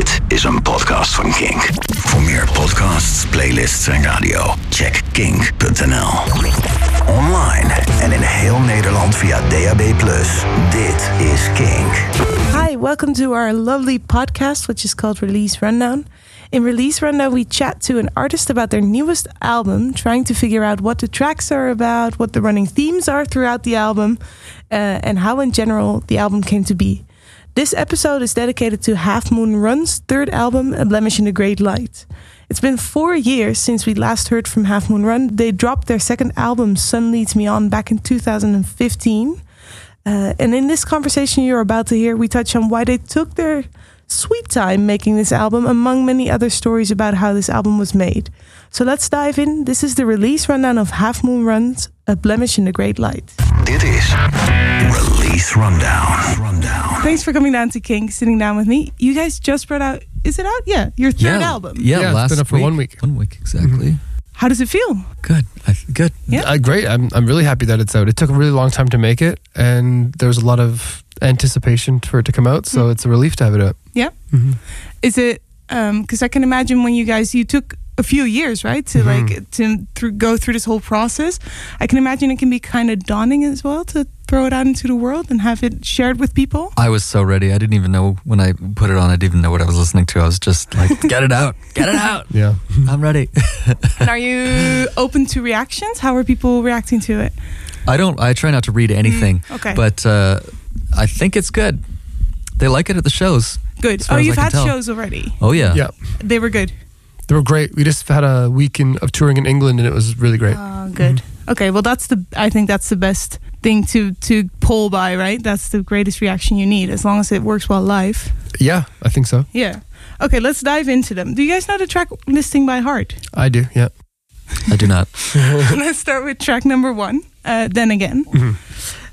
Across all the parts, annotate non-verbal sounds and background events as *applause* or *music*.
Dit is een podcast van Kink. Voor meer podcasts, playlists en radio, check kink.nl. Online en in heel Nederland via DAB+. Dit is Kink. Hi, welcome to our lovely podcast, which is called Release Rundown. In Release Rundown, we chat to an artist about their newest album, trying to figure out what the tracks are about, what the running themes are throughout the album, uh, and how, in general, the album came to be. This episode is dedicated to Half Moon Run's third album, A Blemish in the Great Light. It's been four years since we last heard from Half Moon Run. They dropped their second album, Sun Leads Me On, back in 2015. Uh, and in this conversation you're about to hear, we touch on why they took their sweet time making this album, among many other stories about how this album was made. So let's dive in. This is the release rundown of Half Moon Run's A Blemish in the Great Light. Dit is Release Rundown. Rundown. Thanks for coming down to Kink, sitting down with me. You guys just brought out, is it out? Yeah, your third album. Yeah, Yeah, it's last been up for one week. One week exactly. How does it feel? Good. I, good. Yeah. Uh, great. I'm I'm really happy that it's out. It took a really long time to make it, and there was a lot of anticipation for it to come out. So Mm. it's a relief to have it out. Yeah. Mhm. Is it, because I can imagine when you guys, you took a few years, right, to Mhm. like, to through, go through this whole process. I can imagine it can be kind of daunting as well to throw it out into the world and have it shared with people. I was so ready. I didn't even know when I put it on. I didn't even know what I was listening to. I was just like, *laughs* get it out, get it out. *laughs* Yeah. *laughs* I'm ready. And are you open to reactions? How are people reacting to it? I don't. I try not to read anything, Mm, okay. but uh, I think it's good. They like it at the shows. Good. Oh, you've had tell. shows already. Oh yeah. Yeah. They were good. They were great. We just had a week in, of touring in England, and it was really great. Oh, good. Okay, well, that's the. I think that's the best thing to to pull by, right? That's the greatest reaction you need, as long as it works well live. Yeah, I think so. Yeah. Okay, let's dive into them. Do you guys know the track listing by heart? I do. Yeah. I do not. *laughs* let's start with track number one. Uh, then again, Mhm.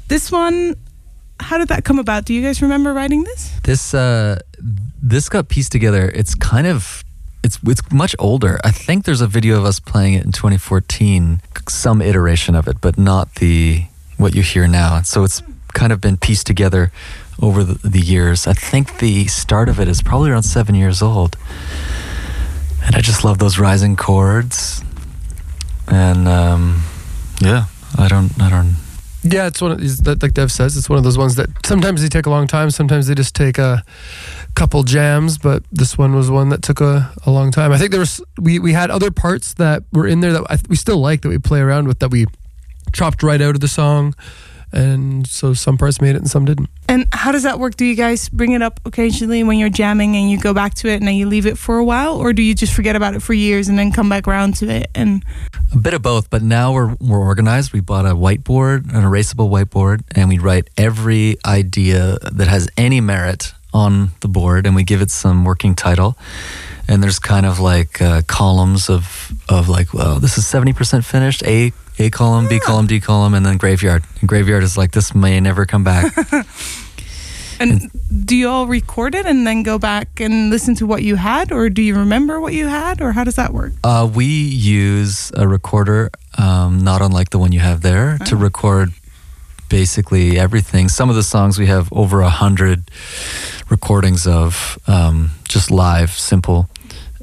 this one. How did that come about? Do you guys remember writing this? This uh, this got pieced together. It's kind of it's it's much older. I think there's a video of us playing it in 2014, some iteration of it, but not the what you hear now. So it's kind of been pieced together over the, the years. I think the start of it is probably around seven years old, and I just love those rising chords. And um, yeah, I don't, I don't. Yeah, it's one of these that, like Dev says, it's one of those ones that sometimes they take a long time, sometimes they just take a couple jams, but this one was one that took a, a long time. I think there was we we had other parts that were in there that I, we still like that we play around with that we chopped right out of the song, and so some parts made it and some didn't. And how does that work? Do you guys bring it up occasionally when you're jamming and you go back to it and then you leave it for a while, or do you just forget about it for years and then come back around to it? And A bit of both, but now we're we're organized. We bought a whiteboard, an erasable whiteboard, and we write every idea that has any merit on the board, and we give it some working title. And there's kind of like uh, columns of of like, well, this is seventy percent finished. A A column, B column, D column, and then graveyard. And graveyard is like this may never come back. *laughs* and do you all record it and then go back and listen to what you had, or do you remember what you had, or how does that work? Uh, we use a recorder, um, not unlike the one you have there, to Oh. record basically everything. Some of the songs we have over a hundred recordings of, um, just live, simple.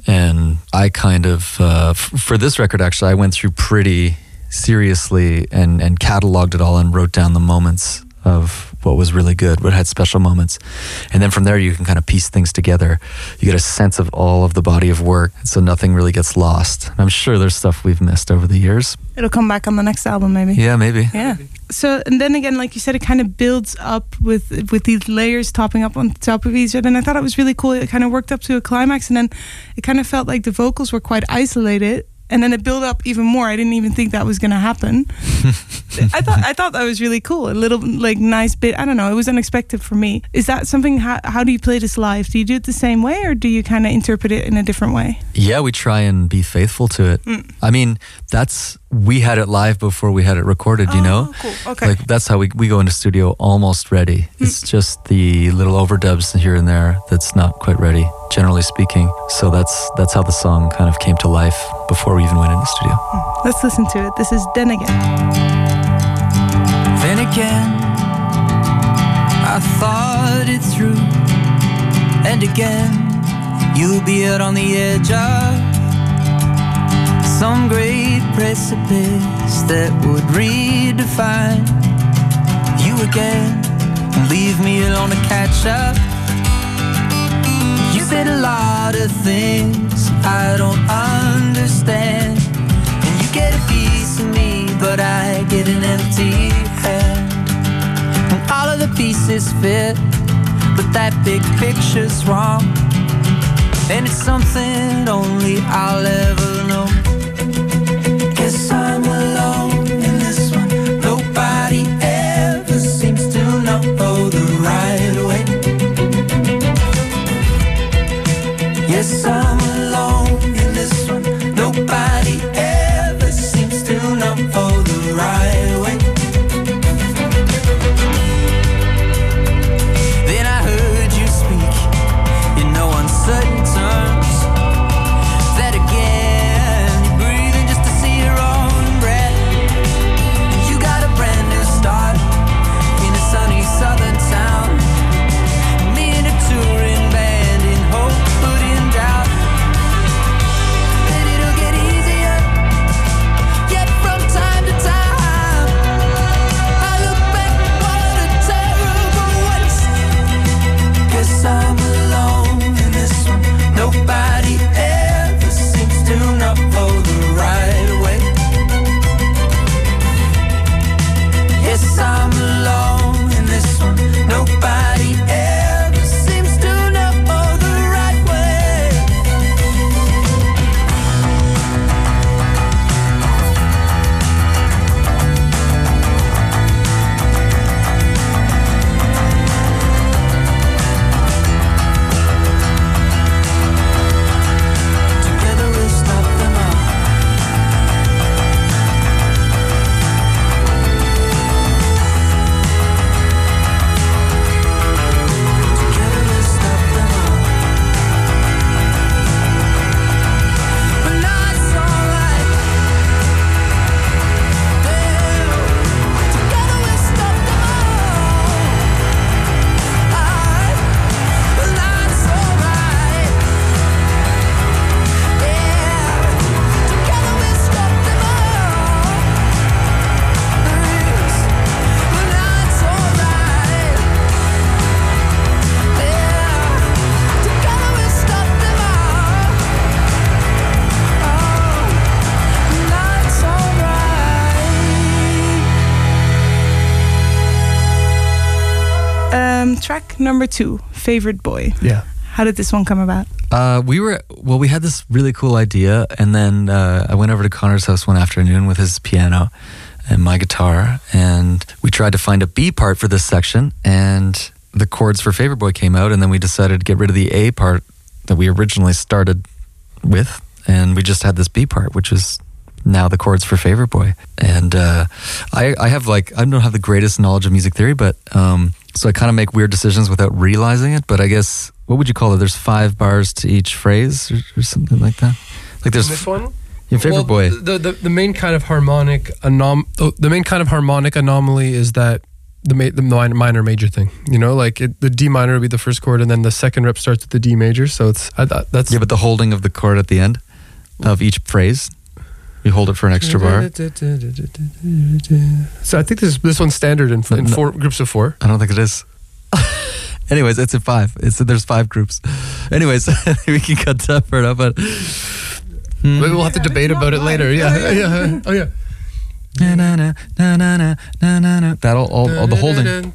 And I kind of, uh, f- for this record, actually, I went through pretty seriously and, and cataloged it all and wrote down the moments of what was really good, what had special moments. And then from there, you can kind of piece things together. You get a sense of all of the body of work, so nothing really gets lost. I'm sure there's stuff we've missed over the years. It'll come back on the next album, maybe. Yeah, maybe. Yeah. So and then again, like you said, it kind of builds up with with these layers topping up on top of each other. And I thought it was really cool. It kind of worked up to a climax, and then it kind of felt like the vocals were quite isolated. And then it built up even more. I didn't even think that was going to happen. *laughs* I thought I thought that was really cool. A little like nice bit. I don't know. It was unexpected for me. Is that something? How, how do you play this live? Do you do it the same way, or do you kind of interpret it in a different way? Yeah, we try and be faithful to it. Mm. I mean, that's we had it live before we had it recorded. You oh, know, Oh, cool. Okay. like that's how we we go into studio almost ready. Hmm. It's just the little overdubs here and there that's not quite ready, generally speaking. So that's that's how the song kind of came to life before we even went into studio. Hmm. Let's listen to it. This is then again. Then again, I thought it through, and again, you'll be out on the edge of some great precipice that would redefine you again and leave me alone to catch up. You said a lot of things I don't understand, and you get a piece of me, but I get an empty hand. And all of the pieces fit, but that big picture's wrong. And it's something only I'll ever know kiss number two, Favorite Boy. Yeah. How did this one come about? Uh, we were well. We had this really cool idea, and then uh, I went over to Conner's house one afternoon with his piano and my guitar, and we tried to find a B part for this section, and the chords for Favorite Boy came out, and then we decided to get rid of the A part that we originally started with, and we just had this B part, which is now the chords for Favorite Boy. And uh, I, I have like I don't have the greatest knowledge of music theory, but um, so I kind of make weird decisions without realizing it. But I guess what would you call it? There's five bars to each phrase, or, or something like that. Like there's this one. your Favorite well, Boy. The, the the main kind of harmonic anom the, main kind of harmonic anomaly is that the ma- the minor, major thing. You know, like it, the D minor would be the first chord, and then the second rep starts with the D major. So it's I, that's Yeah, but the holding of the chord at the end of each phrase, you hold it for an extra bar. So I think this this one's standard in, in No. four groups of four. I don't think it is. Anyways, it's a five. It's there's five groups. Anyways, we can cut that part out, but maybe we'll have to debate about it later. Yeah, yeah. Oh yeah. na na na na na na na na na. That'll all, all the holding.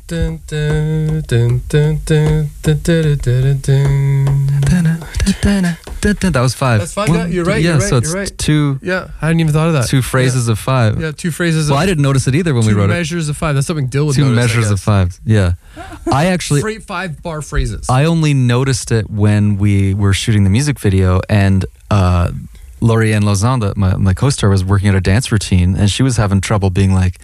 That was five. That's five, yeah, you're right, Yeah, you're so right, it's you're right. two Yeah, I hadn't even thought of that. two phrases of five. Yeah, two phrases. Well, of, I didn't notice it either when we wrote it. measures of five. That's something Dill would Two notice, I measures of five. Yeah, *laughs* I actually Fra- five bar phrases. I only noticed it when we were shooting the music video and uh, Lauriane Lausanne, the- my, my co-star, was working at a dance routine and she was having trouble being like,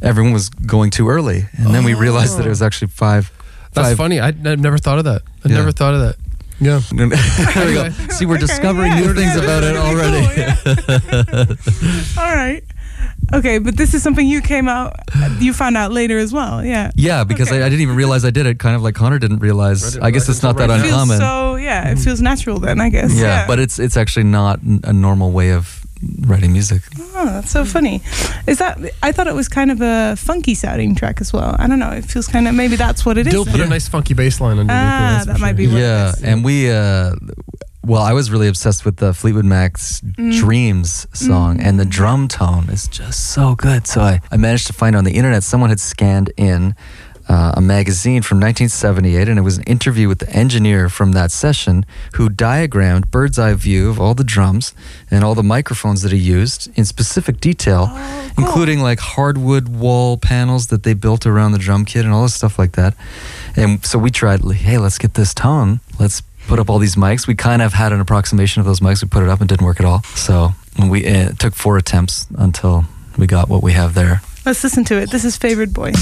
everyone was going too early. And then we realized that it was actually five. That's five funny. I, I've never thought of that. I Yeah. never thought of that. Yeah. *laughs* there we go. *laughs* See, we're Okay, discovering yeah. new things Yeah, about it already. cool, yeah. *laughs* All right. Okay, but this is something you came out, you found out later as well. Yeah. Yeah, because Okay. I, I didn't even realize I did it. Kind of like Conner didn't realize. I didn't I guess realize it's not that until It feels uncommon. so, yeah, it feels natural then, I guess. yeah, but it's it's actually not a normal way of writing music. Oh, that's so funny. Is that? I thought it was kind of a funky sounding track as well. I don't know. It feels kind of maybe that's what it is. Dill put then. a nice funky bass line underneath. it, Ah, that's for that might sure. be what it yeah, and we. Uh, well, I was really obsessed with the Fleetwood Mac's Mm. Dreams song, and the drum tone is just so good. So I, I managed to find on the internet someone had scanned in uh, a magazine from 1978, and it was an interview with the engineer from that session who diagrammed bird's eye view of all the drums and all the microphones that he used in specific detail, Oh, cool. including like hardwood wall panels that they built around the drum kit and all this stuff like that. And so we tried, hey, let's get this tone. Let's put up all these mics. We kind of had an approximation of those mics. We put it up and it didn't work at all. So we it took four attempts until we got what we have there. Let's listen to it. This is Favorite Boy.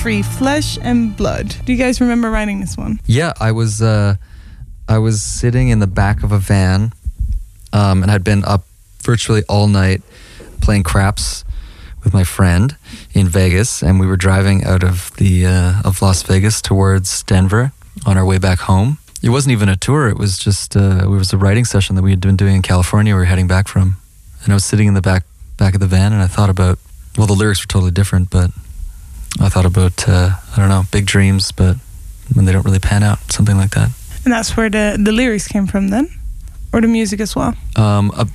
Three, Flesh and Blood. Do you guys remember writing this one? Yeah, I was uh, I was sitting in the back of a van, um, and I'd been up virtually all night playing craps with my friend in Vegas, and we were driving out of the uh, of Las Vegas towards Denver on our way back home. It wasn't even a tour; it was just uh, it was a writing session that we had been doing in California. We were heading back from, and I was sitting in the back back of the van, and I thought about well, the lyrics were totally different, but I thought about uh, I don't know big dreams, but when they don't really pan out, something like that. And that's where the, the lyrics came from then? Or the music as well? Um, uh,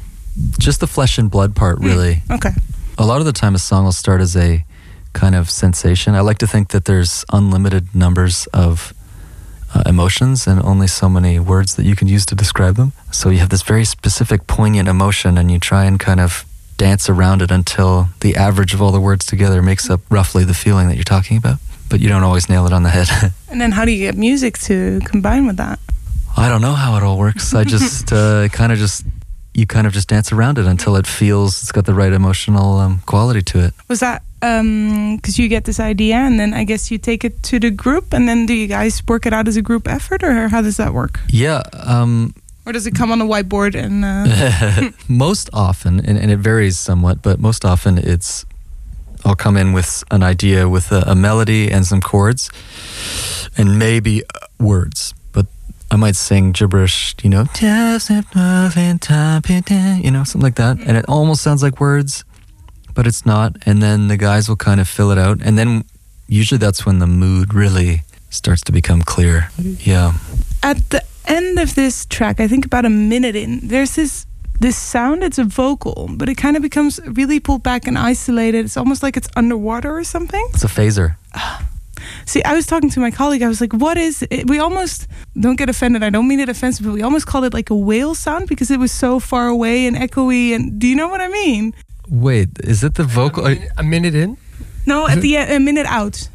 just the flesh and blood part, really. Okay. A lot of the time, a song will start as a kind of sensation. I like to think that there's unlimited numbers of uh, emotions and only so many words that you can use to describe them. So you have this very specific, poignant emotion, and you try and kind of dance around it until the average of all the words together makes up roughly the feeling that you're talking about. But you don't always nail it on the head. *laughs* And then how do you get music to combine with that? I don't know how it all works. I just *laughs* uh, kind of just you kind of just dance around it until it feels it's got the right emotional um, quality to it. Was that because you get this idea and then I guess you take it to the group and then do you guys work it out as a group effort or how does that work? Yeah, um, Or does it come on a whiteboard and uh, *laughs* most often, and, and it varies somewhat, but most often it's I'll come in with an idea with a, a melody and some chords, and maybe uh, words. But I might sing gibberish, you know, you know, something like that, and it almost sounds like words, but it's not. And then the guys will kind of fill it out, and then usually that's when the mood really starts to become clear. Yeah. at the end of this track, I think about a minute in, there's this this sound. It's a vocal, but it kind of becomes really pulled back and isolated. It's almost like it's underwater or something. It's a phaser. *sighs* See, I was talking to my colleague. I was like, "What is it?" We almost don't get offended. I don't mean it offensive, but we almost called it like a whale sound because it was so far away and echoey. And do you know what I mean? Wait, is it the vocal? A minute, a minute in. No, at the end, a minute out.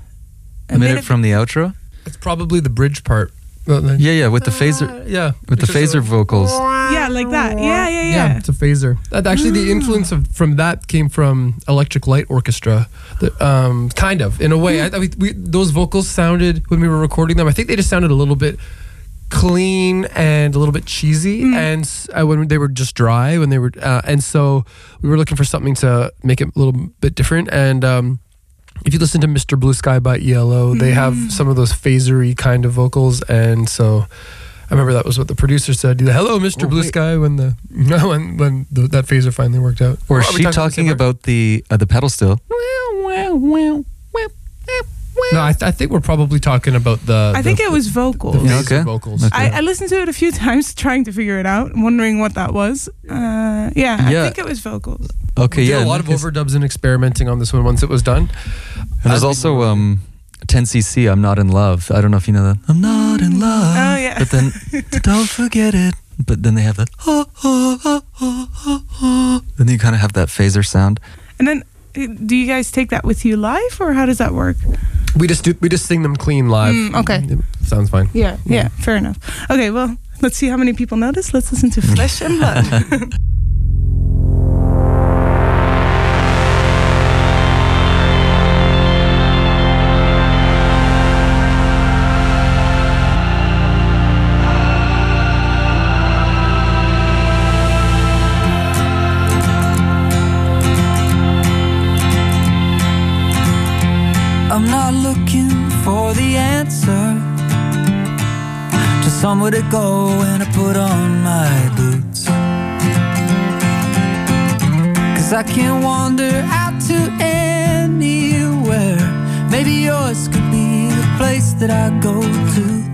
a minute from the outro? It's probably the bridge part. Well, Yeah, yeah, with the phaser, yeah, with the phaser a- vocals. Yeah, like that. Yeah, yeah, yeah. Yeah, it's a phaser. That, actually, the influence of from that came from Electric Light Orchestra, the, um, kind of in a way. I, I mean, we, those vocals sounded when we were recording them. I think they just sounded a little bit clean and a little bit cheesy, and uh, when they were just dry, when they were, uh, and so we were looking for something to make it a little bit different. And um, if you listen to Mr. Blue Sky by ELO, they have some of those phasery kind of vocals, and so. I remember that was what the producer said. Hello, Mr. Oh, Blue wait. Sky. When the no *laughs* when when the, that phaser finally worked out. Or is she the talking about the uh, the pedal still? Part? No, I, th- I think we're probably talking about the. I the, think it was vocals. the Yeah, phaser okay. vocals. Okay. I, I listened to it a few *laughs* times trying to figure it out, wondering what that was. Uh, yeah, I think it was vocals. Okay, We yeah. a lot of overdubs and experimenting on this one once it was done. And there's also um, 10cc. I'm not in love. I don't know if you know that. I'm not in love. Oh, yeah. But then *laughs* don't forget it. But then they have that. Oh, oh, oh, oh, oh, oh. Then you kind of have that phaser sound. And then, do you guys take that with you live, or how does that work? We just do, we just sing them clean live. Mm, okay. It sounds fine. Yeah, yeah, fair enough. Okay, well, let's see how many people notice. Let's listen to Flesh and Blood. *laughs* *laughs* somewhere to go when I put on my boots. Cause I can't wander out to anywhere. Maybe yours could be the place that I go to.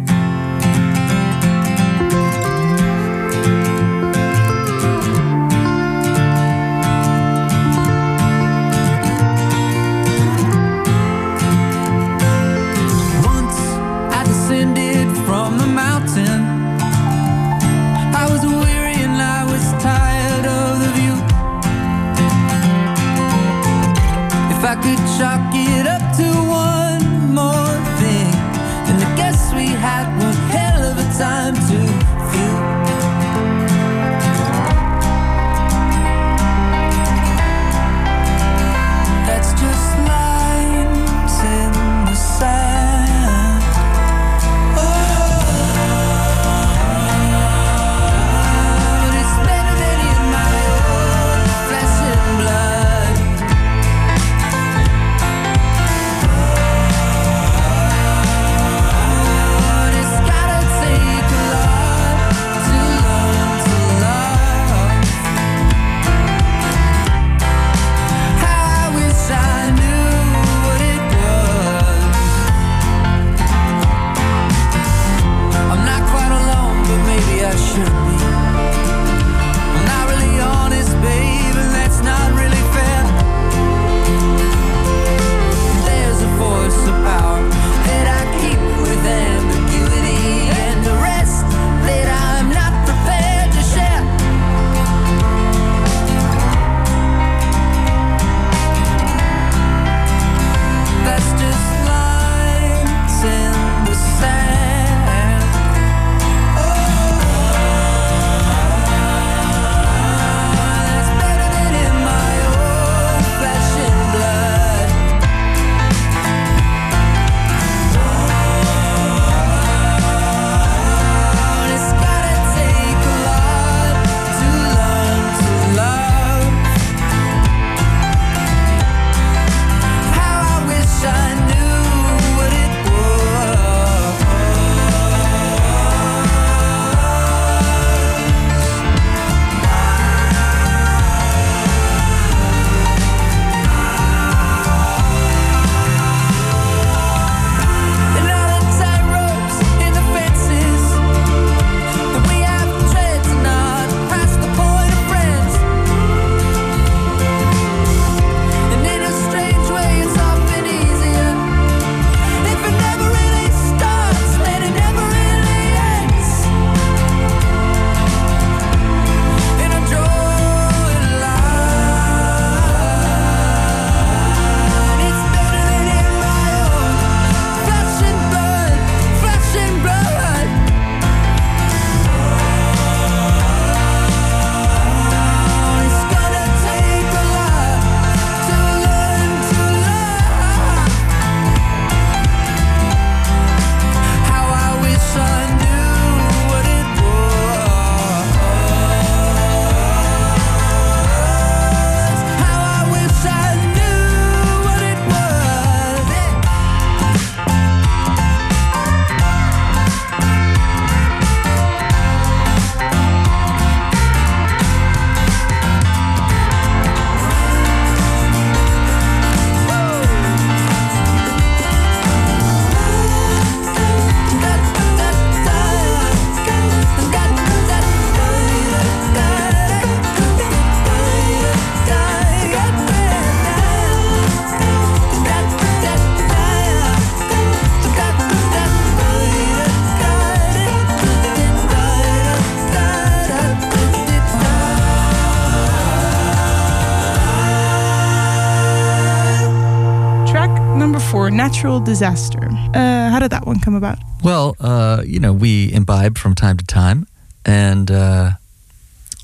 Natural Disaster. Uh, how did that one come about? Well, uh, you know, we imbibe from time to time, and uh,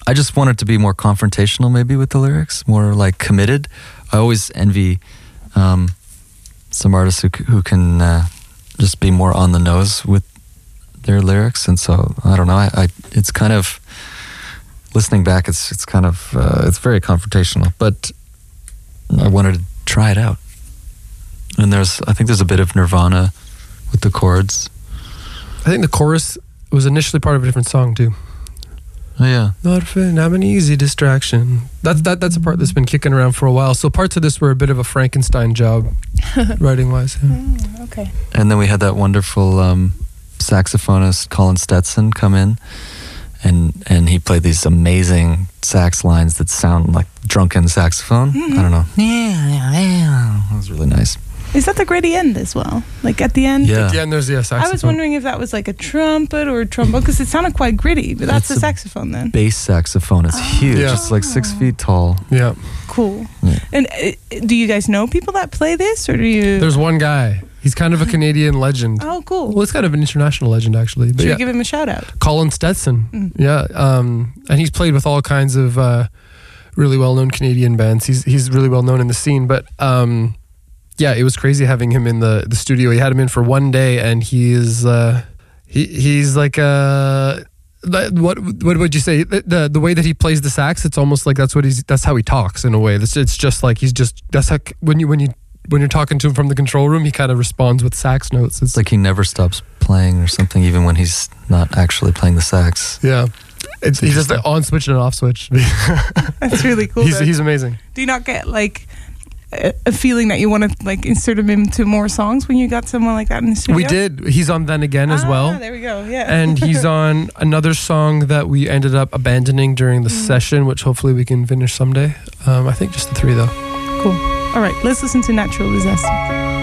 I just wanted to be more confrontational, maybe with the lyrics, more like committed. I always envy um, some artists who who can uh, just be more on the nose with their lyrics, and so I don't know. I, I it's kind of listening back. It's it's kind of uh, it's very confrontational, but I wanted to try it out. And there's I think there's a bit of Nirvana with the chords. I think the chorus was initially part of a different song too. Oh yeah. Not fin, I'm an easy distraction. That's that that's a part that's been kicking around for a while. So parts of this were a bit of a Frankenstein job, *laughs* writing wise. Yeah. okay. And then we had that wonderful um, saxophonist Colin Stetson come in, and and he played these amazing sax lines that sound like drunken saxophone. I don't know. Yeah, yeah, yeah. That was really nice. Is that the gritty end as well? Like at the end? Yeah. Yeah, and there's yeah, saxophone. I was wondering if that was like a trumpet or a trombone because it sounded quite gritty, but that's It's the a saxophone then. Bass saxophone is huge. Yeah. It's like six feet tall. Yeah, Cool. Yeah. And uh, do you guys know people that play this or do you? there's one guy. He's kind of a Canadian legend. oh, cool. Well, it's kind of an international legend actually. But Should yeah, we give him a shout out? Colin Stetson. Mm. Yeah, um, and he's played with all kinds of uh, really well-known Canadian bands. He's he's really well known in the scene. But um, yeah, it was crazy having him in the the studio. He had him in for one day, and he is uh, he he's like uh what what would you say the, the the way that he plays the sax it's almost like that's what he's that's how he talks in a way that's it's just like he's just that's how when you when you when you're talking to him from the control room he kind of responds with sax notes it's It's like he never stops playing or something, even when he's not actually playing the sax. yeah it's, he's just like on switch and off switch *laughs* That's really cool. he's though. he's amazing do you not get like a, feeling that you want to like insert him into more songs when you got someone like that in the studio? we did he's on then again as Ah, well There we go. Yeah. and he's *laughs* on another song that we ended up abandoning during the session which hopefully we can finish someday um, i think just the three though cool. All right, let's listen to Natural Disaster.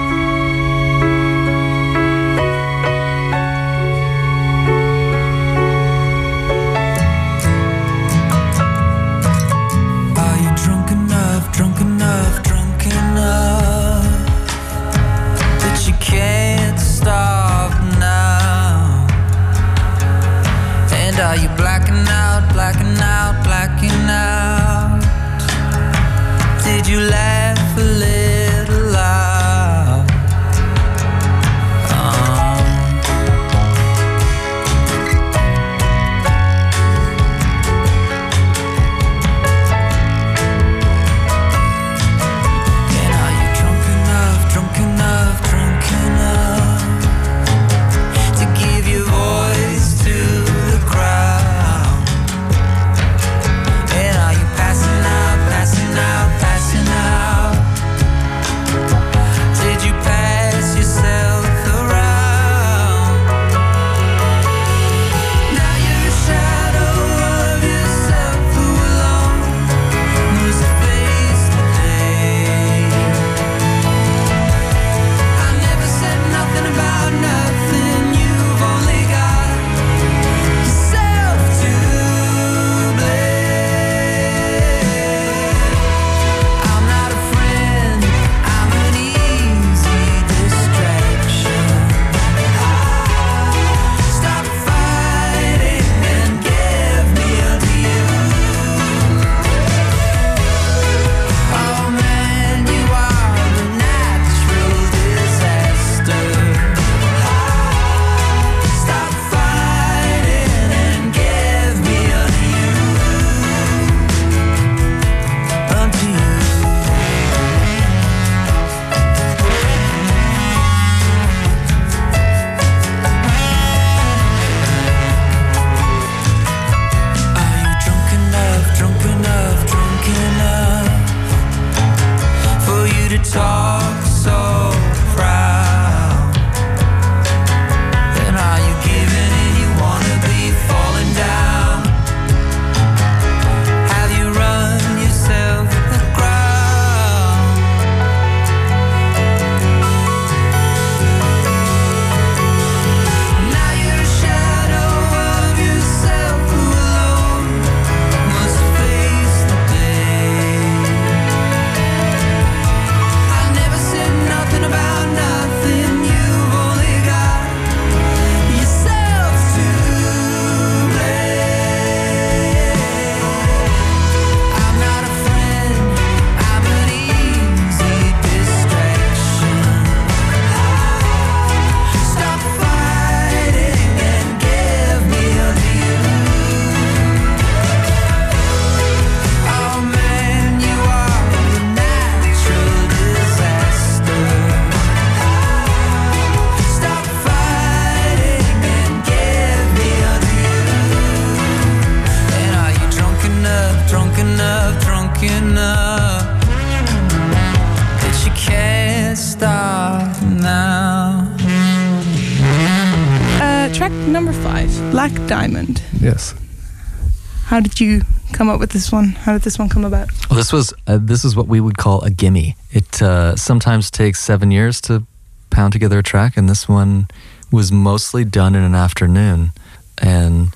How did you come up with this one? How did this one come about? Well, this was uh, this is what we would call a gimme. It uh, sometimes takes seven years to pound together a track, and this one was mostly done in an afternoon. And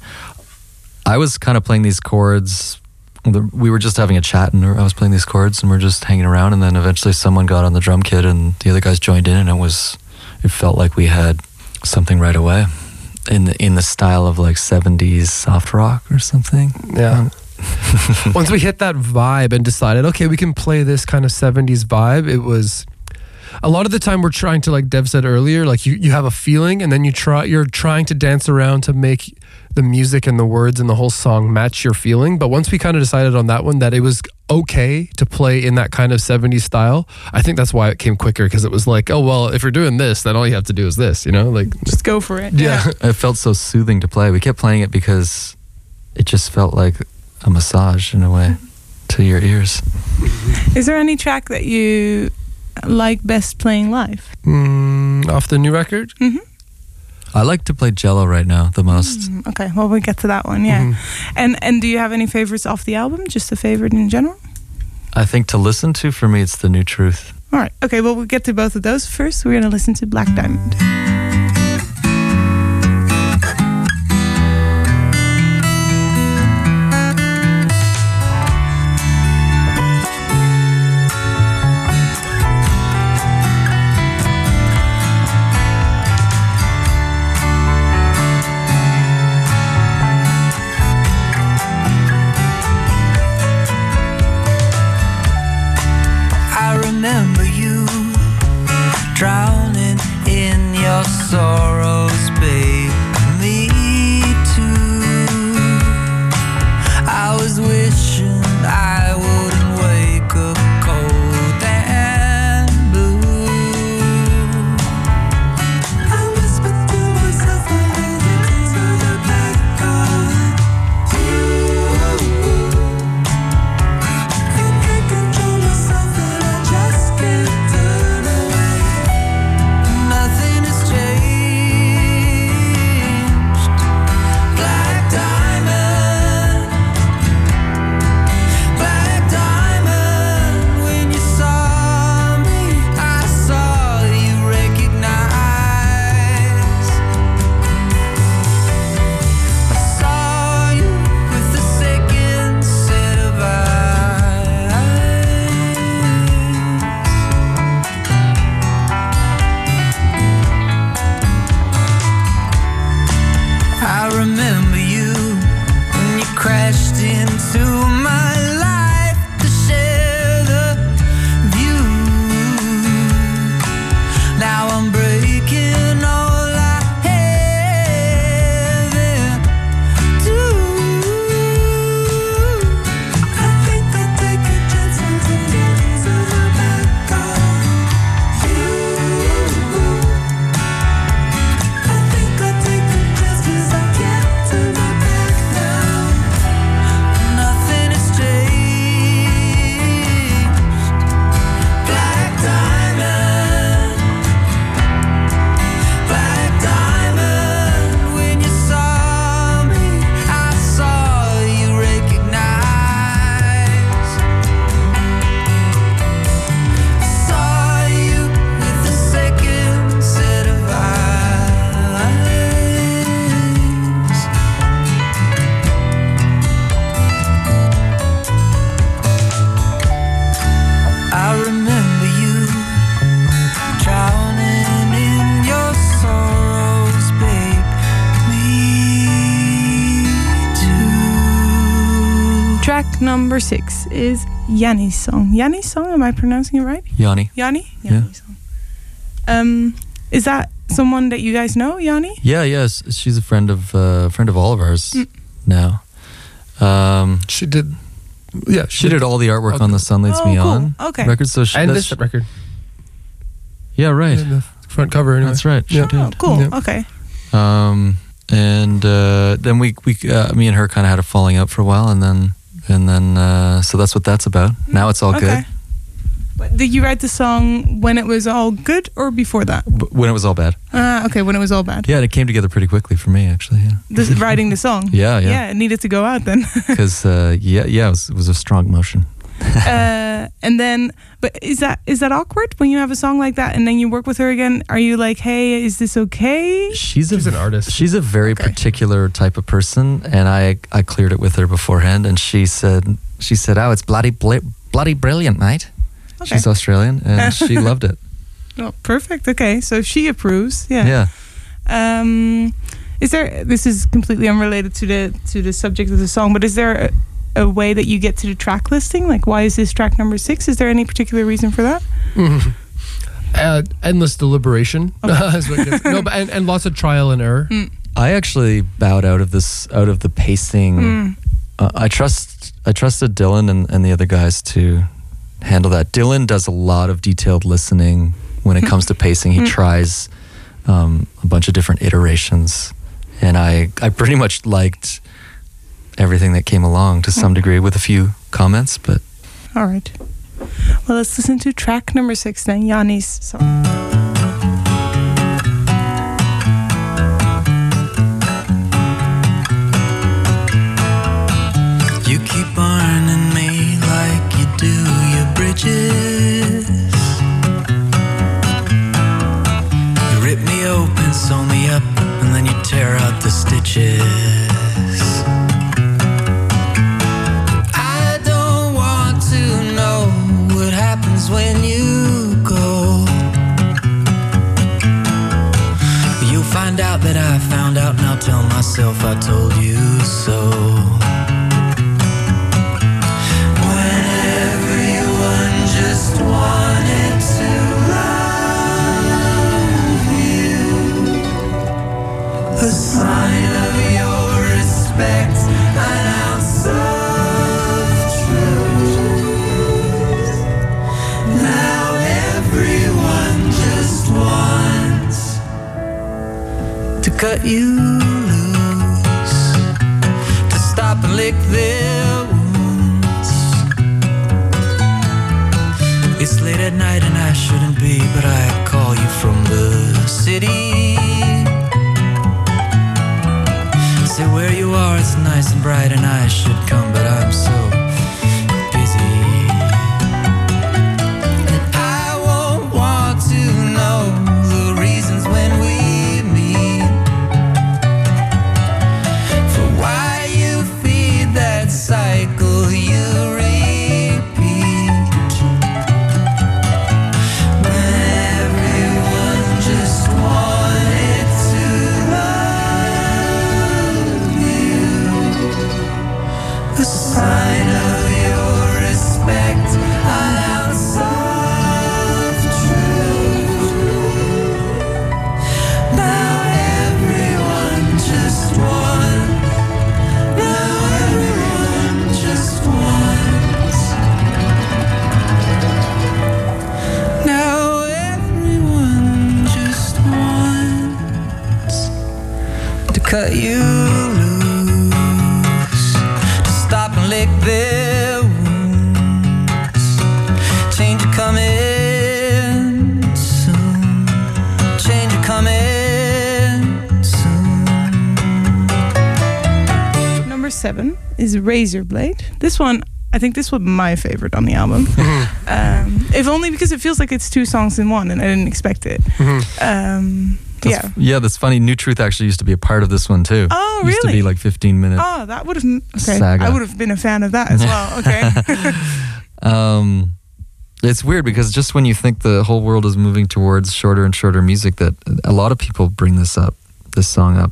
I was kind of playing these chords. We were just having a chat, and I was playing these chords, and we're just hanging around. And then eventually, someone got on the drum kit, and the other guys joined in, and it was it felt like we had something right away in the in the style of like '70s soft rock or something. Yeah. Um, *laughs* Once we hit that vibe and decided, okay, we can play this kind of 70s vibe, it was a lot of the time we're trying to like Dev said earlier, like you, you have a feeling and then you try you're trying to dance around to make the music and the words and the whole song match your feeling. But once we kind of decided on that one that it was okay to play in that kind of 70s style, I think that's why it came quicker because it was like, oh well, if you're doing this, then all you have to do is this, you know? Like Just go for it. yeah. *laughs* It felt so soothing to play. We kept playing it because it just felt like a massage in a way to your ears. Is there any track that you like best playing live? Mm, off the new record? I like to play Jello right now the most. Mm, Okay, well we get to that one, yeah. Mhm. And and do you have any favorites off the album? Just a favorite in general? I think to listen to for me, it's the new truth. All right. Okay, well we'll get to both of those first. We're gonna listen to Black Diamond. Is Yanni's song. Yanni's song, am I pronouncing it right? Yanni. Yanni? Yeah. Yanni's song. Um, is that someone that you guys know, Yanni? Yeah, yes, she's a friend of uh, friend of all of ours Mm. now. Um, She did yeah, she did all the artwork on the Sun Leads Oh, Me cool. On Okay. record. So she, and that's- this record. yeah, right. And the front cover anyway. That's right. Yeah. Oh, cool. Yeah. Okay. Um, and uh, then we we uh, me and her kind of had a falling out for a while, and then and then uh, so that's what that's about. Now it's all Okay. good. But did you write the song when it was all good or before that? B- when it was all bad. Ah, okay, when it was all bad. Yeah, and it came together pretty quickly for me, actually. Yeah, This, writing the song. *laughs* yeah, yeah. Yeah, it needed to go out then. *laughs* Because uh, yeah, yeah, it was, it was a strong motion. *laughs* uh, and then, but is that is that awkward when you have a song like that and then you work with her again? Are you like, hey, is this okay? She's, She's a, an artist. She's a very Okay. particular type of person, and I I cleared it with her beforehand, and she said she said, "Oh, it's bloody bl- bloody brilliant, mate." Okay. She's Australian, and *laughs* she loved it. Oh, perfect. Okay, so she approves. Yeah. Yeah. Um, is there? This is completely unrelated to the to the subject of the song, but is there a, a way that you get to the track listing? Like, why is this track number six? Is there any particular reason for that? Mhm. Uh, endless deliberation. *laughs* is no, but and, and lots of trial and error. I actually bowed out of this out of the pacing. Mm. Uh, I trust I trusted Dylan and, and the other guys to handle that. Dylan does a lot of detailed listening when it comes to pacing. He Mm. tries um, a bunch of different iterations, and I I pretty much liked everything that came along to some Mm. degree, with a few comments. But All right. Well, let's listen to track number six then, Yanni's song. You keep burning me like you do your bridges. You rip me open, sew me up, and then you tear out the stitches. That I found out, and I'll tell myself I told you so. Cut you loose, to stop and lick their wounds. It's late at night and I shouldn't be, but I call you from the city. Say where you are, it's nice and bright, and I should come, but I'm so cut you loose, to stop and lick their wounds. Change are coming soon. Change are coming soon. Number seven is Razor Blade. This one, I think this was my favorite on the album. *laughs* um, if only because it feels like it's two songs in one, and I didn't expect it. Um, yeah. That's, yeah, that's funny. New Truth actually used to be a part of this one too. Oh, Used to be like 15 minutes. Oh, that would have. Okay, Saga. I would have been a fan of that as well. *laughs* Okay. *laughs* Um, it's weird because just when you think the whole world is moving towards shorter and shorter music, that a lot of people bring this up, this song up.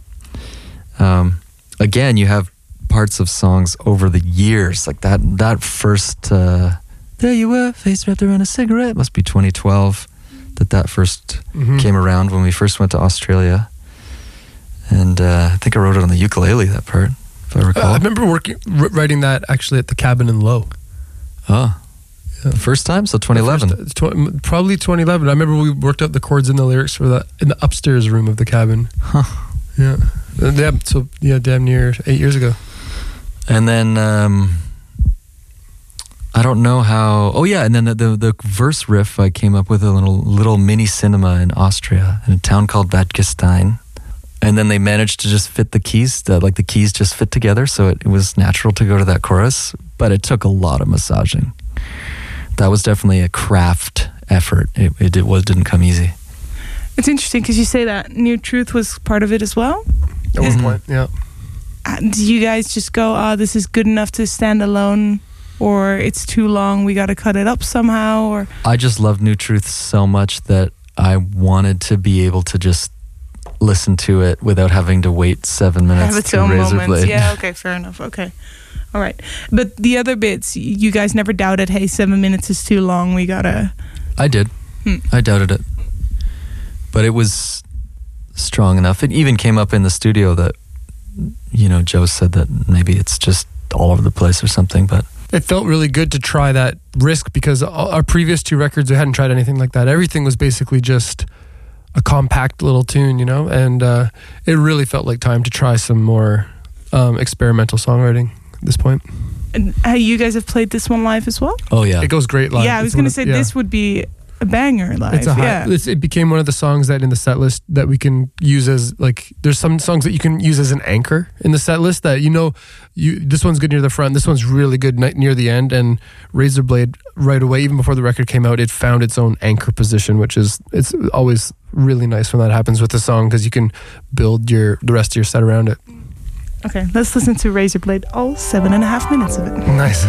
Um, again, you have parts of songs over the years, like that. That first, uh, there you were, face wrapped around a cigarette. Must be 2012 that that first Mhm. came around when we first went to Australia, and uh, I think I wrote it on the ukulele. That part, if I Uh, recall. I remember working, r- writing that actually at the cabin in Low. oh, Yeah. first time, so 2011. First- tw- probably 2011. I remember we worked out the chords and the lyrics for that in the upstairs room of the cabin. Huh. Yeah. Uh, damn, so yeah, damn near eight years ago. And then um, I don't know how. Oh yeah, and then the, the the verse riff I came up with a little little mini cinema in Austria in a town called Bad Gastein. And then they managed to just fit the keys, the, like the keys just fit together, so it, it was natural to go to that chorus. But it took a lot of massaging. That was definitely a craft effort. It it, it was didn't come easy. It's interesting because you say that New Truth was part of it as well. At one point, yeah. Uh, Do you guys just go, oh, this is good enough to stand alone? Or it's too long, we got to cut it up somehow? Or I just love New Truth so much that I wanted to be able to just listen to it without having to wait seven minutes have its own moments? Blade. Yeah, *laughs* okay, fair enough. Okay. All right. But the other bits, you guys never doubted, hey, seven minutes is too long, we got to. I did. Hmm. I doubted it. But it was strong enough. It even came up in the studio that, you know, Joe said that maybe it's just all over the place or something. But It felt really good to try that risk because our previous two records, we hadn't tried anything like that. Everything was basically just a compact little tune, you know, and uh, it really felt like time to try some more um, experimental songwriting at this point. And, you guys have played this one live as well? oh, yeah. It goes great live. yeah, I was going to say yeah. this would be a banger live. It's a high, yeah. it's, it became one of the songs that in the set list that we can use as like there's some songs that you can use as an anchor in the set list that you know you this one's good near the front this one's really good near the end and Razor Blade right away even before the record came out it found its own anchor position which is it's always really nice when that happens with a song because you can build your the rest of your set around it Okay, let's listen to Razorblade, all seven and a half minutes of it. nice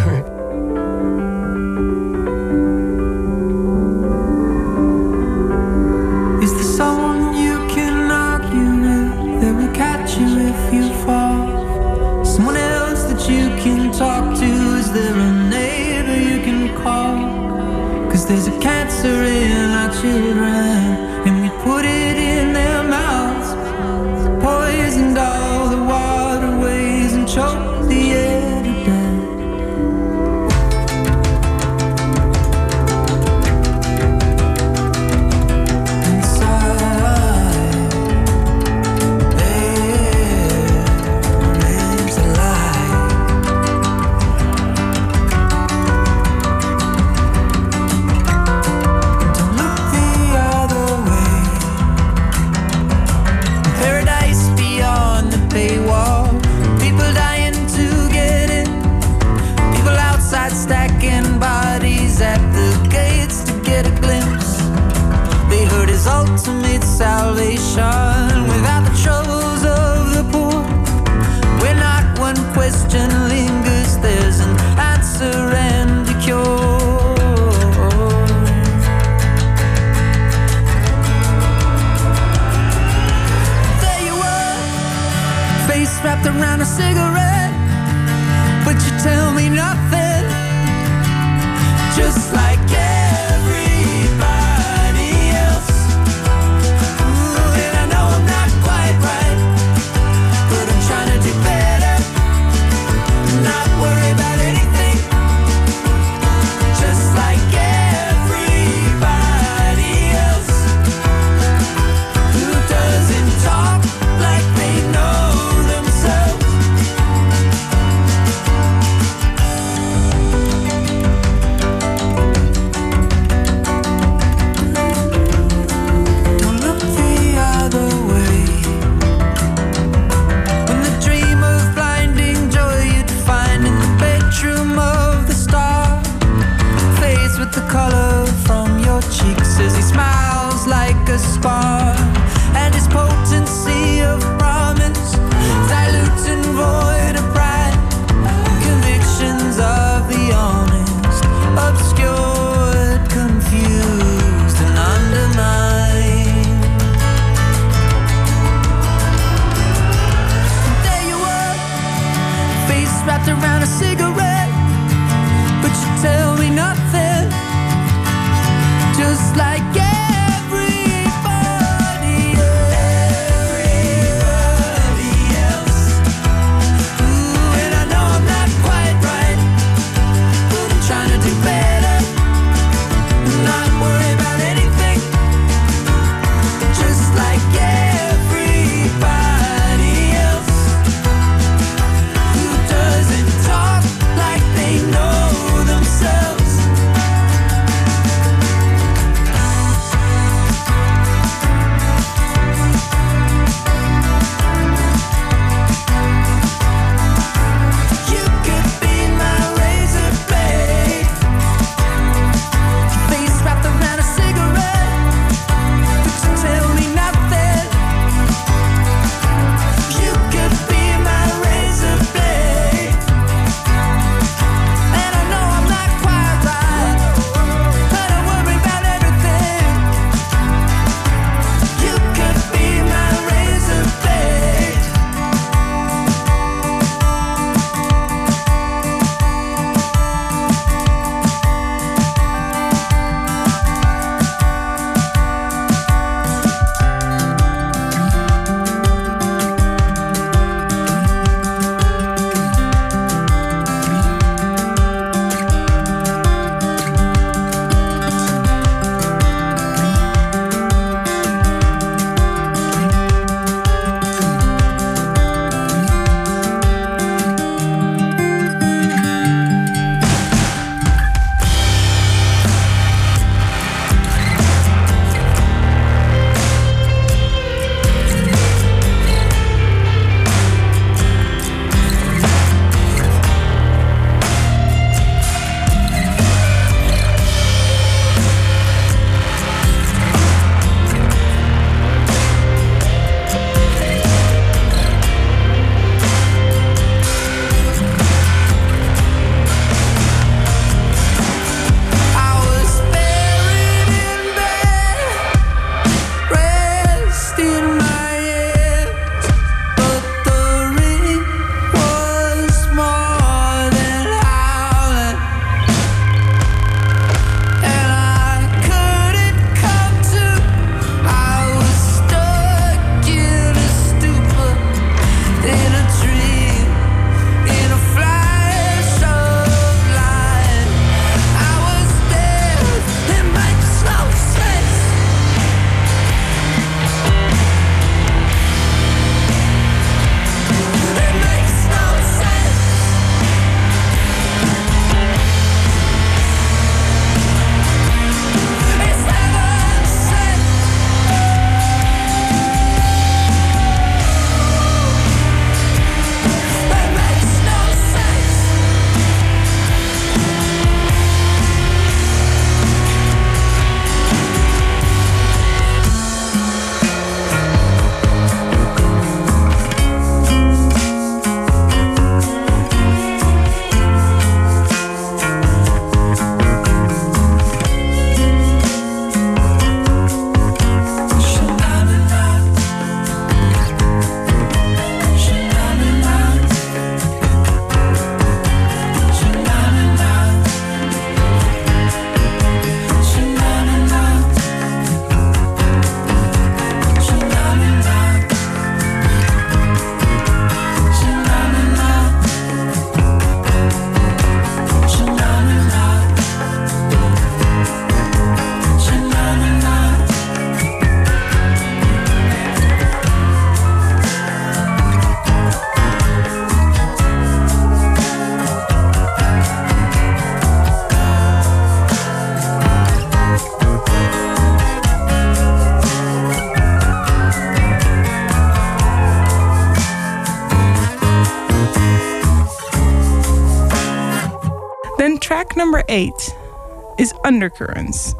Undercurrents.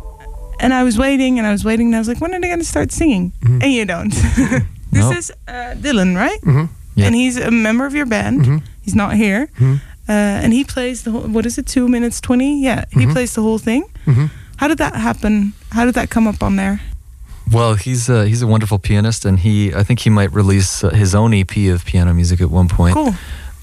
And I was waiting and I was waiting and I was like, when are they going to start singing? Mhm. And you don't. *laughs* this Nope. is uh, Dylan, right? Mhm. Yeah. And he's a member of your band. Mhm. He's not here. Mhm. Uh, and he plays the whole, what is it, two minutes 20? Yeah, he Mhm. plays the whole thing. Mhm. How did that happen? How did that come up on there? Well, he's a, he's a wonderful pianist, and he I think he might release uh, his own EP of piano music at one point. Cool.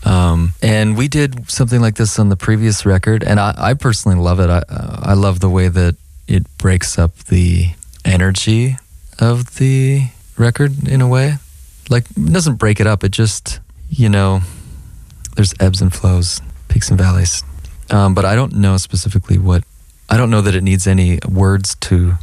Um, and we did something like this on the previous record, and I, I personally love it. I I love the way that it breaks up the energy of the record in a way. Like it doesn't break it up. It just you know, there's ebbs and flows, peaks and valleys. Um, but I don't know specifically what. I don't know that it needs any words to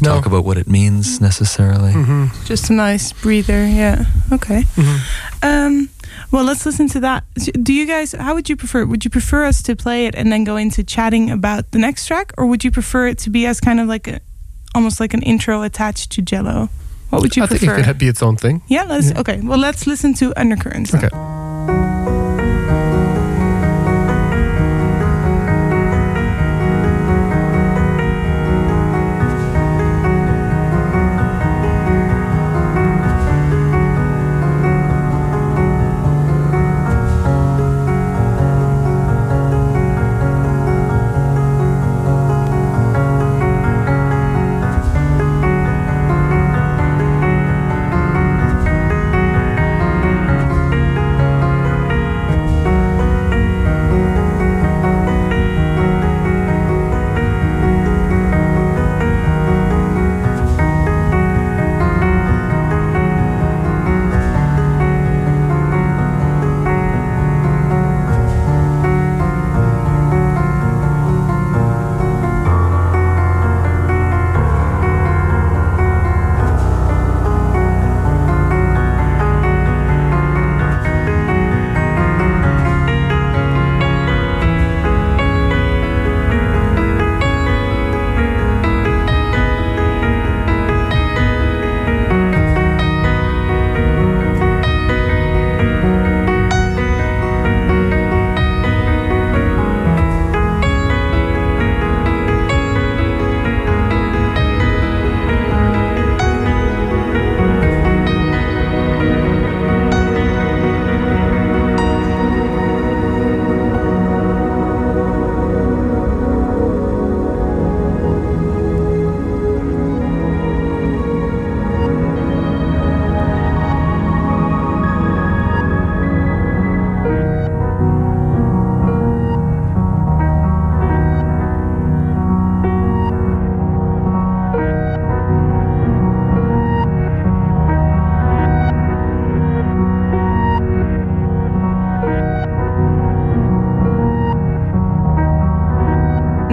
No. talk about what it means necessarily. Mhm. Just a nice breather. Yeah. Okay. Mhm. Um, well, let's listen to that. Do you guys? How would you prefer? Would you prefer us to play it and then go into chatting about the next track, or would you prefer it to be as kind of like a, almost like an intro attached to Jello? What would you prefer? I think it could be its own thing. yeah. Let's. Yeah. Okay. Well, let's listen to Undercurrents. then. Okay.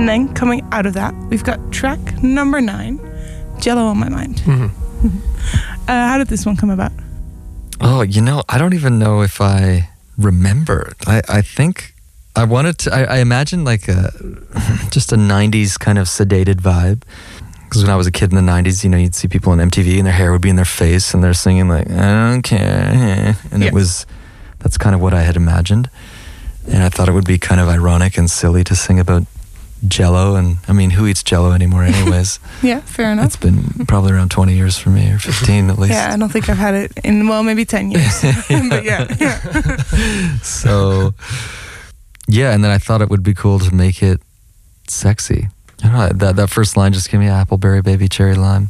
And then coming out of that, we've got track number nine, Jello on my mind. Mhm. *laughs* Uh, how did this one come about? Oh, you know, I don't even know if I remember. I, I think I wanted to, I, I imagined like a, *laughs* just a 90s kind of sedated vibe. Because when I was a kid in the 90s, you know, you'd see people on MTV and their hair would be in their face and they're singing like, I don't care. And Yeah. it was, that's kind of what I had imagined. And I thought it would be kind of ironic and silly to sing about jello. And I mean, who eats jello anymore, anyways? *laughs* Yeah, fair enough. it's been probably around 20 years for me, or *laughs* 15 at least. Yeah, I don't think I've had it in well, maybe ten years. *laughs* but yeah, yeah. so yeah and then i thought it would be cool to make it sexy I know, that, that first line just gave me appleberry baby cherry lime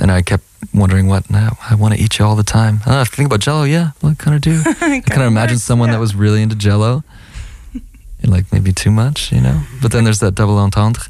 and i kept wondering what now i want to eat you all the time i don't know if I think about jello yeah what kind of do i kind of imagine someone that was really into jello like maybe too much you know mm-hmm. but then there's that double entendre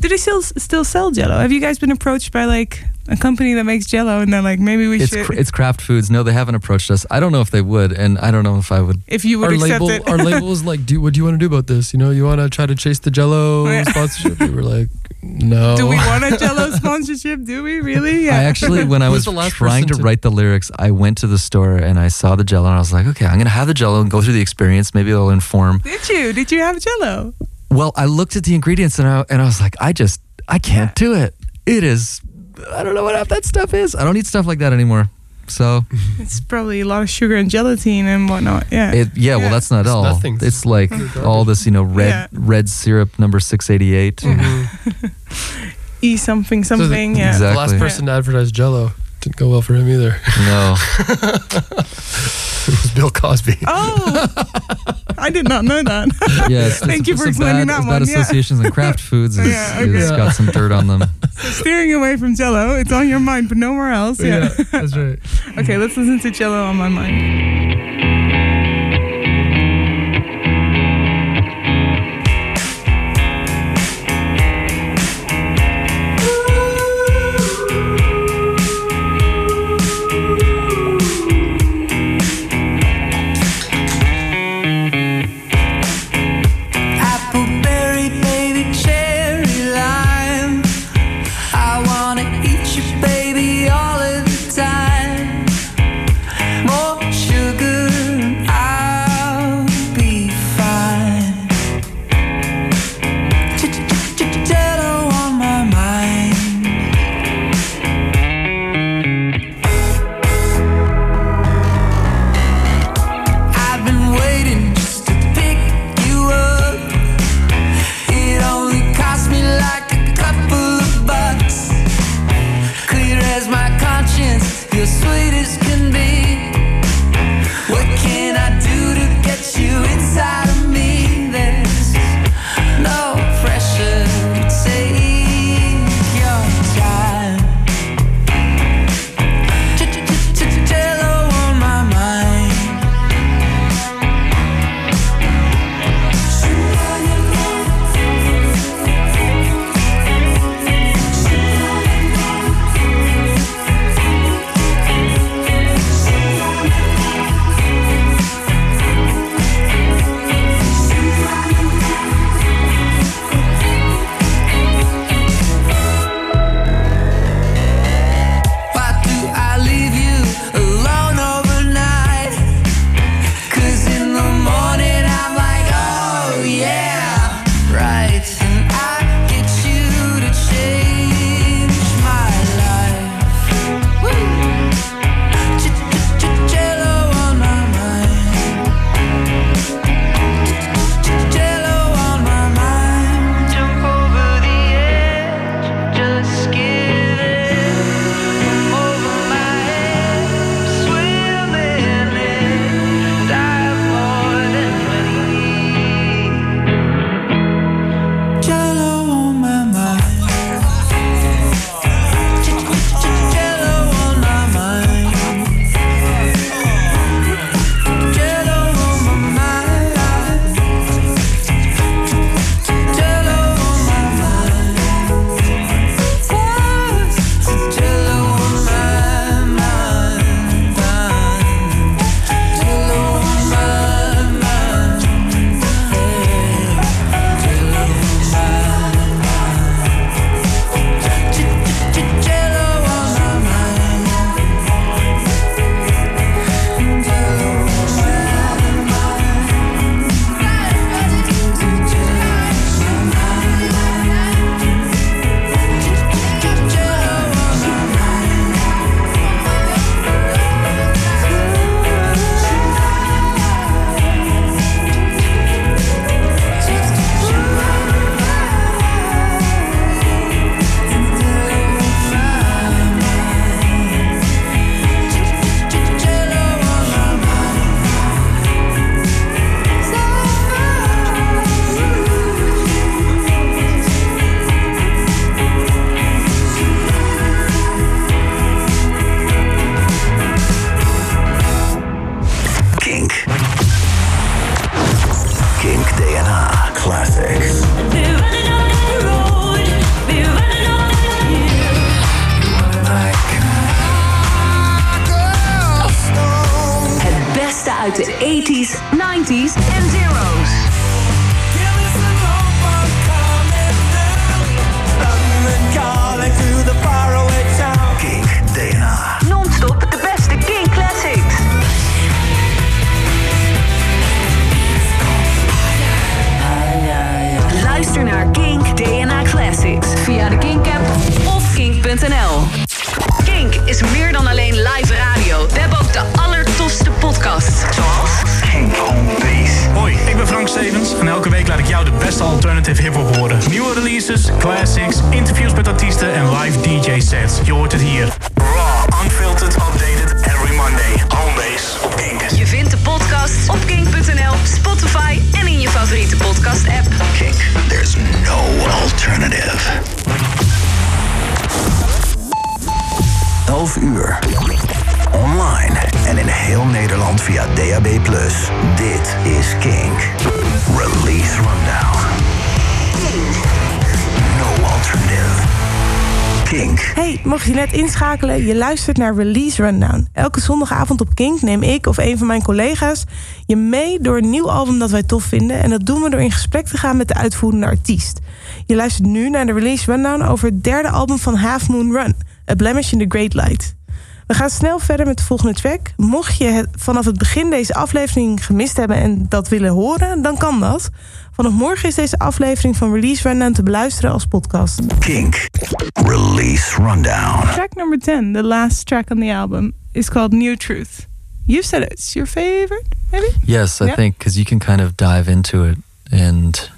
Do they still still sell Jello? Have you guys been approached by like a company that makes Jello, and they're like, maybe we it's should, cr- it's Kraft foods no they haven't approached us i don't know if they would and i don't know if i would if you would Our accept label, it. our label *laughs* was like, "Do what do you want to do about this? You know, you want to try to chase the Jello *laughs* Yeah. sponsorship?" We were like, "No." Do we want a Jello sponsorship? Do we really? Yeah. I actually, when I Who's was the last trying to to- write the lyrics, I went to the store and I saw the Jello, and I was like, okay, I'm gonna have the Jello and go through the experience. Maybe it'll inform. Did you? Did you have Jello? Well, I looked at the ingredients and I and I was like, I just, I can't do it. It is, I don't know what half that stuff is. I don't eat stuff like that anymore. So. It's probably a lot of sugar and gelatin and whatnot. Yeah. It, yeah, well, that's not It's all. nothing. It's like all this, you know, red Yeah. red syrup number six eighty eight. Mhm. *laughs* E something So the- something. yeah. Exactly. The last person to advertise Jello didn't go well for him either. No, *laughs* it was Bill Cosby. Oh, I did not know that. yeah. *laughs* Thank you for explaining bad, that one, Bad yeah. associations and Kraft *laughs* foods. Is, Yeah, okay. is Yeah. got some dirt on them. Steering away from Jello. It's on your mind, but nowhere else. Yeah. that's right. okay, let's listen to Jello on my mind. Releases, classics, interviews met artiesten en live DJ sets. Je hoort het hier. Raw, unfiltered, updated every Monday. Homebase op Kink. je vindt de podcast op kink.nl, Spotify en in je favoriete podcast app. Kink, there's no alternative. 11 uur. Online en in heel Nederland via DAB+. Dit is Kink. Release Rundown. Hey, mocht je net inschakelen, je luistert naar Release Rundown. Elke zondagavond op Kink neem ik of een van mijn collega's je mee door een nieuw album dat wij tof vinden. En dat doen we door in gesprek te gaan met de uitvoerende artiest. Je luistert nu naar de Release Rundown over het derde album van Half Moon Run, A Blemish in the Great Light. We gaan snel verder met de volgende track. Mocht je vanaf het begin deze aflevering gemist hebben en dat willen horen, dan kan dat. Vanaf morgen is deze aflevering van Release Rundown te beluisteren als podcast. Kink. Release Rundown. Track number 10, the last track on the album, is called New Truth. You said it's your favorite, maybe? Yes, I Yeah. think because you can kind of dive into it and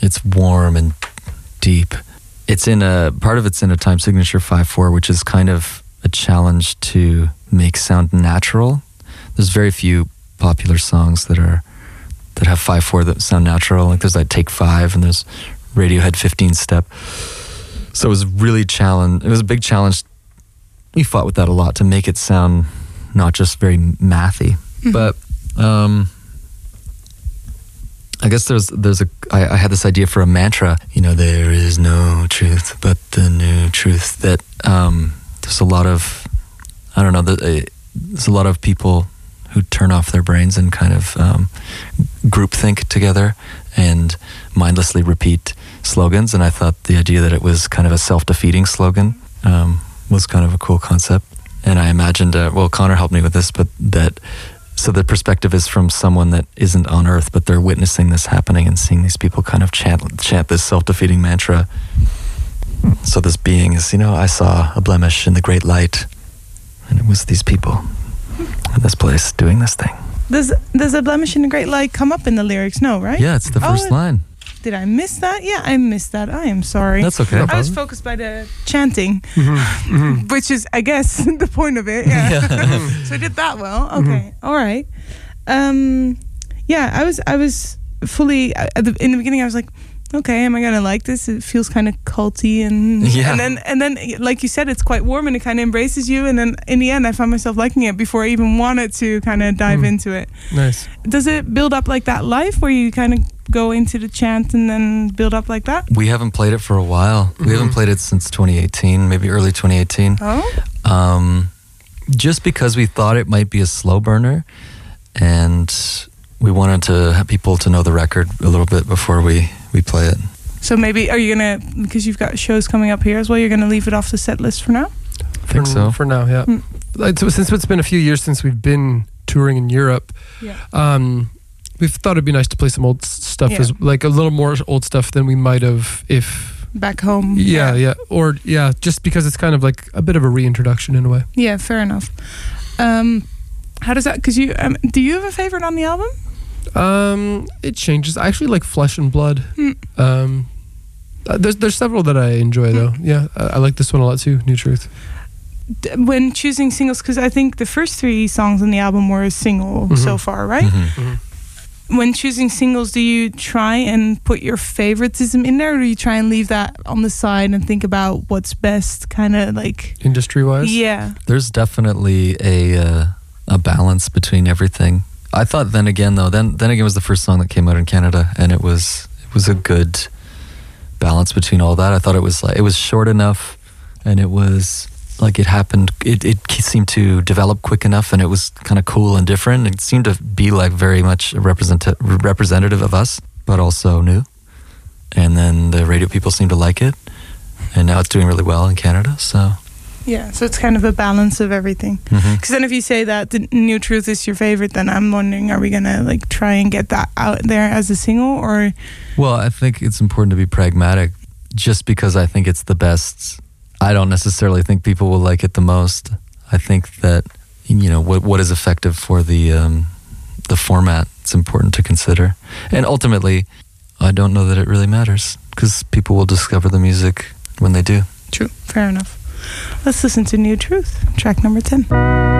it's warm and deep. It's in a part of it's in a time signature 5 4, which is kind of a challenge to make sound natural. There's very few popular songs that are that have 5 4 that sound natural. Like there's like Take 5 and there's Radiohead 15 Step. So it was really challenge. It was a big challenge. We fought with that a lot to make it sound not just very mathy, but um, I guess there's there's a I, I had this idea for a mantra. You know, there is no truth but the new truth. That um, there's a lot of I don't know. uh, There's a lot of people who turn off their brains and kind of um, group think together and mindlessly repeat slogans. And I thought the idea that it was kind of a self defeating slogan um, was kind of a cool concept. And I imagined, uh, well, Conner helped me with this, but that so the perspective is from someone that isn't on Earth, but they're witnessing this happening and seeing these people kind of chant chant this self defeating mantra. So this being is, you know, I saw a blemish in the great light, and it was these people in this place doing this thing. Does does a blemish in the great light come up in the lyrics? No, right? Yeah, it's the Oh, first it- line. Did I miss that? Yeah, I missed that. I am sorry. That's okay. I was focused by the chanting, Mm-hmm, *laughs* which is, I guess, *laughs* the point of it. Yeah. *laughs* so I did that well. Okay. All right. Um, yeah, I was, I was fully at the, in the beginning. I was like, okay, am I gonna like this? It feels kind of culty, and Yeah. and then and then, like you said, it's quite warm and it kind of embraces you. And then in the end, I found myself liking it before I even wanted to kind of dive Hmm. into it. Nice. Does it build up like that life where you kind of go into the chant and then build up like that? We haven't played it for a while. We haven't played it since 2018, maybe early 2018. Oh. um, just because we thought it might be a slow burner, and we wanted to have people to know the record a little bit before we we play it. So maybe are you gonna because you've got shows coming up here as well? You're gonna leave it off the set list for now. I think for, so. For now, yeah. Mm. Like, so since it's been a few years since we've been touring in Europe, Yeah. um, we've thought it'd be nice to play some old stuff, Yeah. as like a little more old stuff than we might have if. Back home. Yeah, yeah, or yeah, just because it's kind of like a bit of a reintroduction in a way. Yeah, fair enough. Um, how does that? Because you um, do you have a favorite on the album? Um, it changes. I actually like Flesh and Blood. Hmm. Um, uh, there's there's several that I enjoy though. Yeah, I, I like this one a lot too. New Truth. When choosing singles, because I think the first three songs on the album were a single Mhm. so far, right? Mhm. When choosing singles, do you try and put your favoritism in there, or do you try and leave that on the side and think about what's best, kind of like? Industry wise. Yeah. There's definitely a uh, a balance between everything. I thought then again though, then then again was the first song that came out in Canada, and it was it was a good balance between all that. I thought it was like it was short enough, and it was like it happened. It it seemed to develop quick enough, and it was kind of cool and different. It seemed to be like very much a represent representative of us, but also new. And then the radio people seemed to like it, and now it's doing really well in Canada. So. Yeah, so it's kind of a balance of everything. Because then, if you say that the new truth is your favorite, then I'm wondering, are we gonna like try and get that out there as a single, or Well, I think it's important to be pragmatic. Just because I think it's the best I don't necessarily think people will like it the most. I think that you know what what is effective for the um, the format. It's important to consider, and ultimately, I don't know that it really matters because people will discover the music when they do. True. Fair enough. Let's listen to New Truth, track number 10.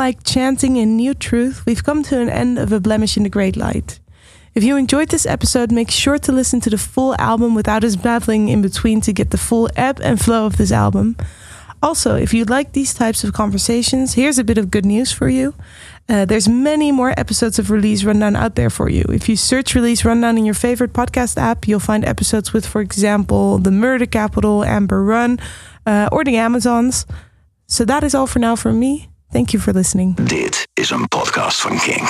Like chanting in New Truth, we've come to an end of A Blemish in the Great Light. If you enjoyed this episode, make sure to listen to the full album without us babbling in between to get the full ebb and flow of this album. Also, if you like these types of conversations, here's a bit of good news for you. Uh, there's many more episodes of Release Rundown out there for you. If you search Release Rundown in your favorite podcast app, you'll find episodes with, for example, the Murder Capital, Amber Run, uh, or the Amazons. So that is all for now from me. Thank you for listening. Dit is een podcast van Kink.